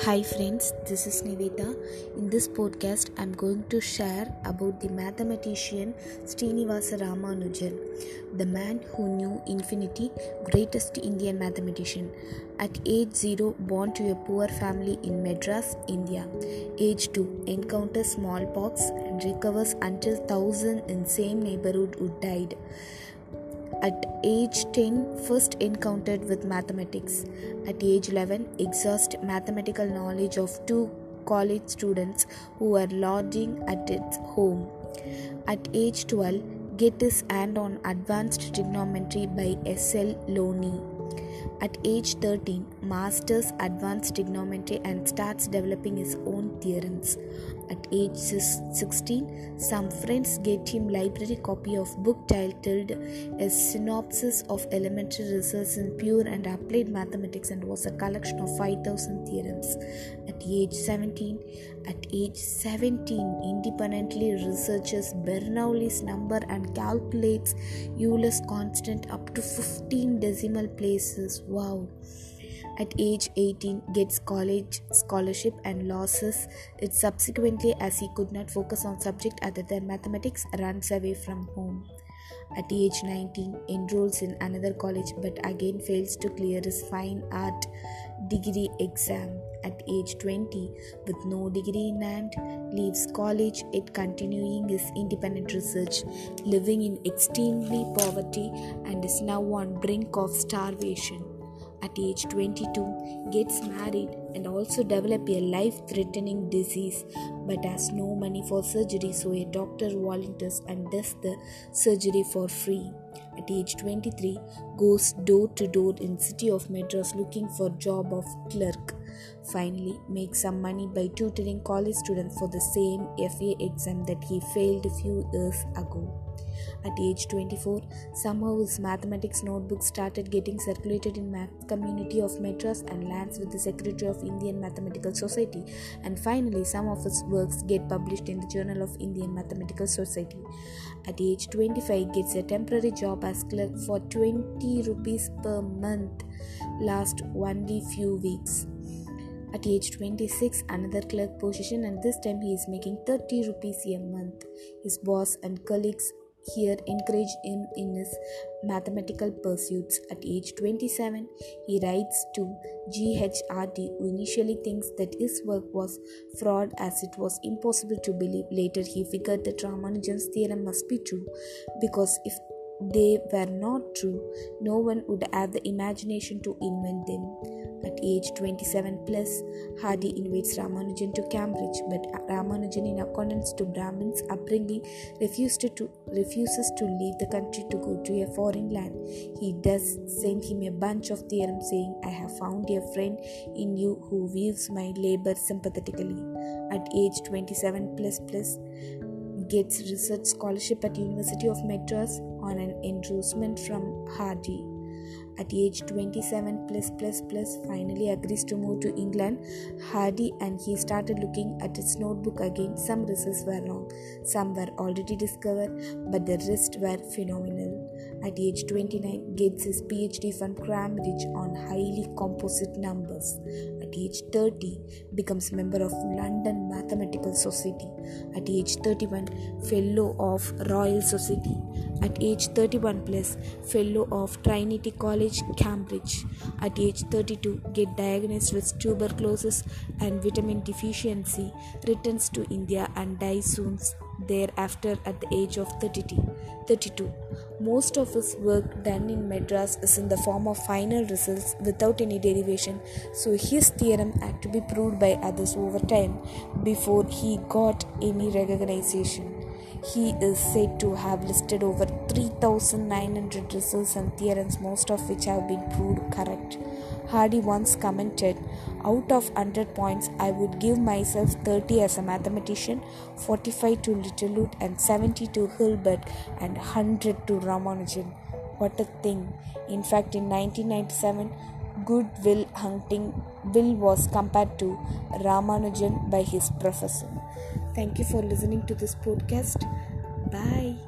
Hi friends, this is Niveta. In this podcast, I'm going to share about the mathematician Srinivasa Ramanujan, the man who knew infinity, greatest Indian mathematician. At age 0, born to a poor family in Madras, India. Age 2, encounters smallpox and recovers until 1000 in same neighborhood who died at age 10 first encountered with mathematics at age 11 exhaust mathematical knowledge of two college students who were lodging at its home at age 12 get his hand on advanced trigonometry by S.L. Loney at age 13, masters advanced trigonometry and starts developing his own theorems. At age 16, some friends get him library copy of book titled A Synopsis of Elementary Results in Pure and Applied Mathematics and was a collection of 5000 theorems. At age 17, at age 17, independently researches Bernoulli's number and calculates Euler's constant up to 15 decimal places. Wow. At age 18, gets college scholarship and loses it subsequently as he could not focus on subject other than mathematics, runs away from home. At age 19, enrolls in another college but again fails to clear his fine art degree exam. At age 20, with no degree in hand, leaves college yet continuing his independent research, living in extremely poverty and is now on brink of starvation at age 22 gets married and also develop a life threatening disease but has no money for surgery so a doctor volunteers and does the surgery for free. At age 23 goes door to door in city of madras looking for job of clerk finally make some money by tutoring college students for the same fa exam that he failed a few years ago at age 24, somehow his mathematics notebook started getting circulated in math community of Madras and lands with the Secretary of Indian Mathematical Society. And finally, some of his works get published in the Journal of Indian Mathematical Society. At age 25, gets a temporary job as clerk for 20 rupees per month. Last only few weeks. At age 26, another clerk position, and this time he is making 30 rupees a month. His boss and colleagues here encourage him in his mathematical pursuits. At age 27, he writes to G.H. Hardy, who initially thinks that his work was fraud as it was impossible to believe. Later, he figured that Ramanujan's theorem must be true because if they were not true, no one would have the imagination to invent them. At age 27 plus, Hardy invites Ramanujan to Cambridge, but Ramanujan, in accordance to Brahmin's upbringing, refuses to, refuses to leave the country to go to a foreign land. He does send him a bunch of theorems saying, I have found a friend in you who views my labor sympathetically. At age 27 plus plus, gets research scholarship at University of Madras on an endorsement from Hardy at age 27 plus plus plus finally agrees to move to England. Hardy and he started looking at his notebook again. Some results were wrong, some were already discovered, but the rest were phenomenal. At age 29, gets his PhD from Cambridge on highly composite numbers. At age 30, becomes member of London Mathematical Society. At age 31, fellow of Royal Society. At age 31 plus, fellow of Trinity College, Cambridge. At age 32, get diagnosed with tuberculosis and vitamin deficiency, returns to India and dies soon thereafter at the age of 32. 32. Most of his work done in Madras is in the form of final results without any derivation, so his theorem had to be proved by others over time before he got any recognition. He is said to have listed over 3,900 results and theorems, most of which have been proved correct. Hardy once commented, Out of 100 points, I would give myself 30 as a mathematician, 45 to Littlewood, and 70 to Hilbert, and 100 to Ramanujan. What a thing! In fact, in 1997, Good Will Hunting Will was compared to Ramanujan by his professor. Thank you for listening to this podcast. Bye.